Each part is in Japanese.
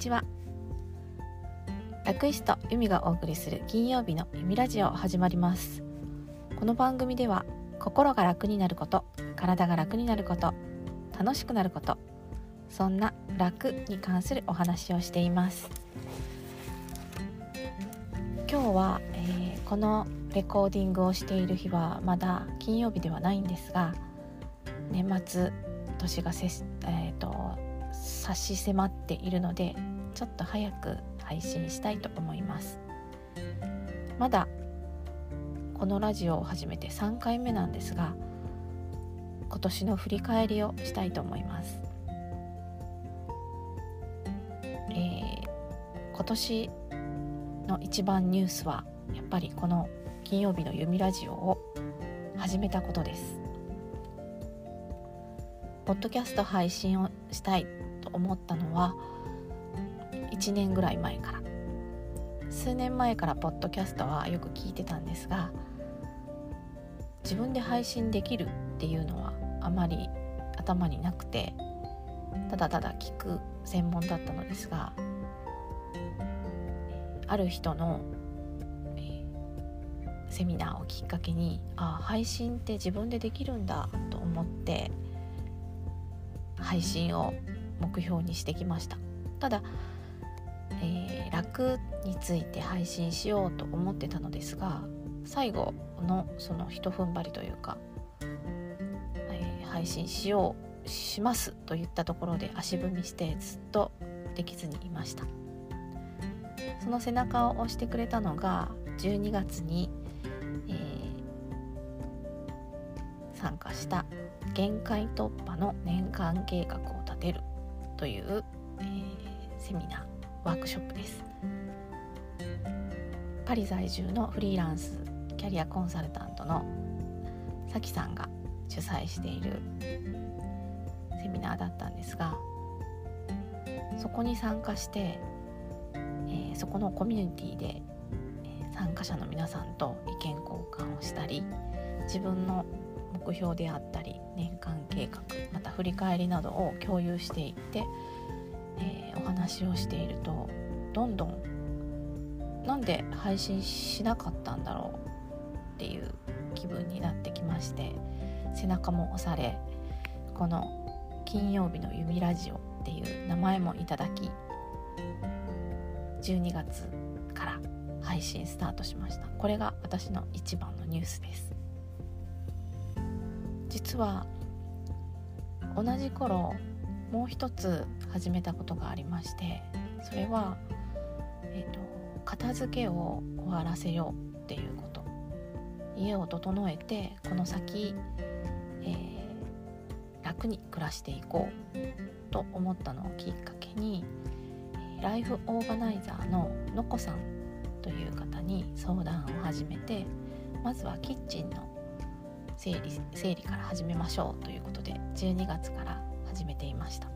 ちは。ラクイスト由美がお送りする金曜日の由美ラジオ始まります。この番組では心が楽になること体が楽になること楽しくなることそんな楽に関するお話をしています。今日は、えー、このレコーディングをしている日はまだ金曜日ではないんですが年末年がせ、えーと、差し迫っているのでちょっと早く配信したいと思います。まだこのラジオを始めて3回目なんですが今年の振り返りをしたいと思います、えー、今年の一番ニュースはやっぱりこの金曜日の「弓ラジオ」を始めたことです。ポッドキャスト配信をしたい思ったのは1年ぐらい前から。数年前からポッドキャストはよく聞いてたんですが自分で配信できるっていうのはあまり頭になくてただただ聞く専門だったのですがある人の、セミナーをきっかけにあ配信って自分でできるんだと思って配信を目標にしてきました。ただ、えー、楽について配信しようと思ってたのですが最後のその一踏ん張りというか、えー、配信しようしますと言ったところで足踏みしてずっとできずにいました。その背中を押してくれたのが12月に、えー、参加した限界突破の年間計画を立てるという、えー、セミナーワークショップです。パリ在住のフリーランスキャリアコンサルタントのさきさんが主催しているセミナーだったんですがそこに参加して、えー、そこのコミュニティで、参加者の皆さんと意見交換をしたり自分の目標であったり年間計画また振り返りなどを共有していって、えー、お話をしているとどんどんなんで配信しなかったんだろうっていう気分になってきまして背中も押されこの「金曜日の弓ラジオ」っていう名前もいただき12月から配信スタートしました。これが私の一番のニュースです。実は同じ頃もう一つ始めたことがありましてそれは、えーと、片付けを終わらせようっていうこと。家を整えてこの先、えー、楽に暮らしていこうと思ったのをきっかけにライフオーガナイザーののこさんという方に相談を始めてまずはキッチンの整理整理から始めましょうということで12月から始めていました。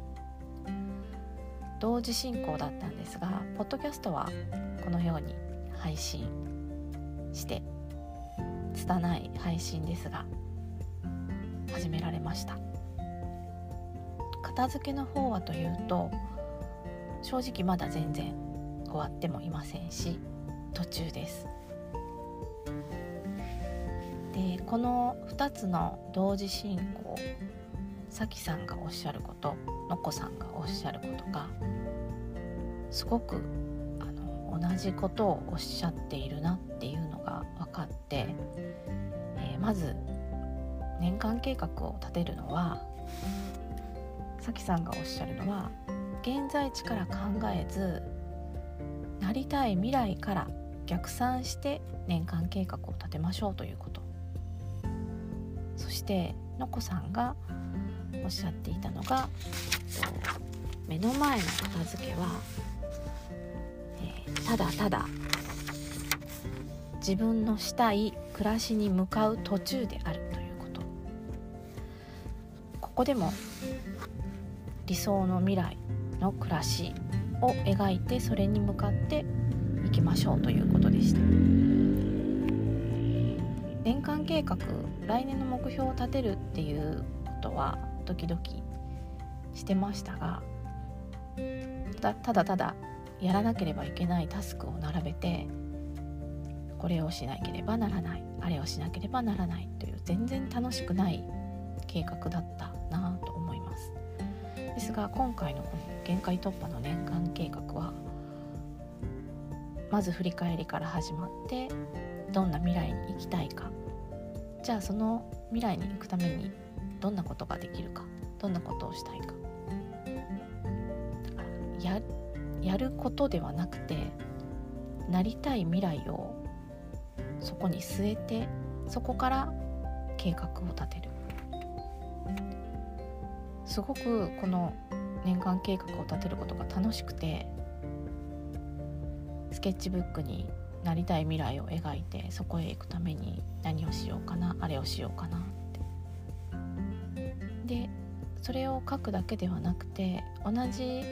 同時進行だったんですがポッドキャストはこのように配信して拙い配信ですが始められました。片付けの方はというと正直まだ全然終わってもいませんし途中です。でこの2つの同時進行さきさんがおっしゃることのこさんがおっしゃることがすごくあの同じことをおっしゃっているなっていうのが分かって、えー、まず年間計画を立てるのはさきさんがおっしゃるのは現在地から考えずなりたい未来から逆算して年間計画を立てましょうということ。してのこさんがおっしゃっていたのが目の前の片付けは、えー、ただただ自分のしたい暮らしに向かう途中であるということここでも理想の未来の暮らしを描いてそれに向かっていきましょうということでした。年間計画来年の目標を立てるっていうことは時々してましたがただただやらなければいけないタスクを並べてこれをしなければならないあれをしなければならないという全然楽しくない計画だったなと思います。ですが今回のこの限界突破の年間計画はまず振り返りから始まってどんな未来に行きたいか。じゃあその未来に行くためにどんなことができるか。どんなことをしたいか。ややることではなくてなりたい未来をそこに据えてそこから計画を立てる。すごくこの年間計画を立てることが楽しくてスケッチブックになりたい未来を描いてそこへ行くために何をしようかなあれをしようかなって。でそれを書くだけではなくて同じ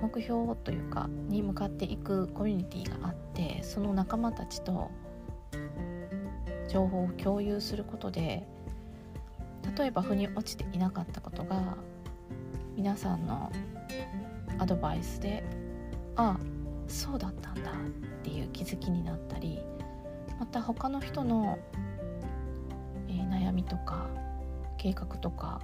目標というかに向かっていくコミュニティがあってその仲間たちと情報を共有することで例えば腑に落ちていなかったことが皆さんのアドバイスであそうだったんだっていう気づきになったりまた他の人の、えー、悩みとか計画とか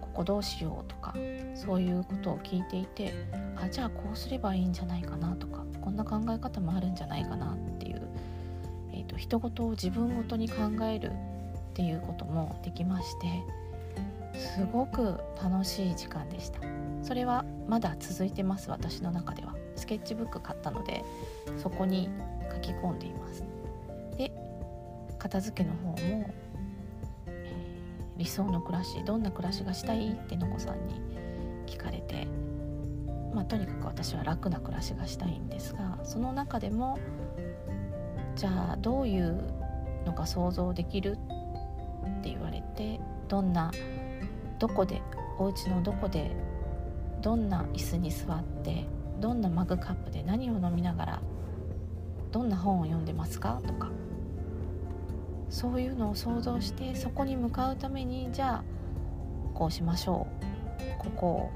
ここどうしようとかそういうことを聞いていてあじゃあこうすればいいんじゃないかなとかこんな考え方もあるんじゃないかなっていう、えーと、人事を自分ごとに考えるっていうこともできましてすごく楽しい時間でした。それはまだ続いてます私の中では。スケッチブック買ったのでそこに書き込んでいます。で片付けの方もえ理想の暮らしどんな暮らしがしたいってのこさんに聞かれて、まあ、とにかく私は楽な暮らしがしたいんですがその中でもじゃあどういうのが想像できるって言われてどんなどこでお家のどこでどんな椅子に座ってどんなマグカップで何を飲みながらどんな本を読んでますか？とか。そういうのを想像してそこに向かうためにじゃあこうしましょう。ここを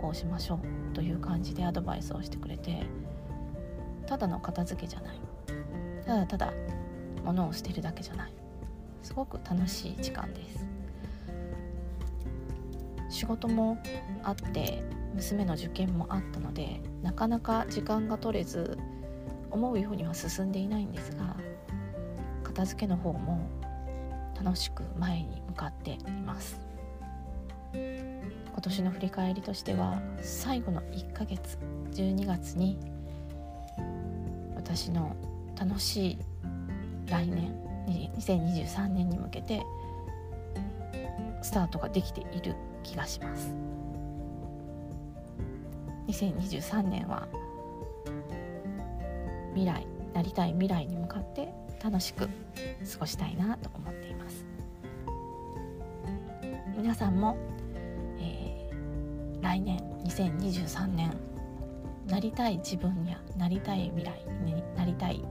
こうしましょう。という感じでアドバイスをしてくれてただの片付けじゃない。ただただ物を捨てるだけじゃない。すごく楽しい時間です。仕事もあって娘の受験もあったのでなかなか時間が取れず思うようには進んでいないんですが片付けの方も楽しく前に向かっています。今年の振り返りとしては最後の1ヶ月12月に私の楽しい来年2023年に向けてスタートができている気がします。2023年は未来なりたい未来に向かって楽しく過ごしたいなと思っています。皆さんも、えー、来年2023年なりたい自分やなりたい未来になりたい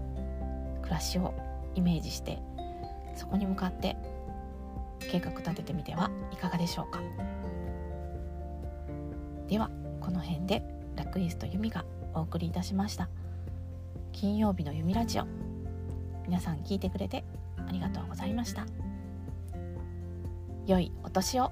暮らしをイメージしてそこに向かって計画立ててみてはいかがでしょうか。ではこの辺でラクイスト由美がお送りいたしました。金曜日の由美ラジオ。皆さん聞いてくれてありがとうございました。良いお年を。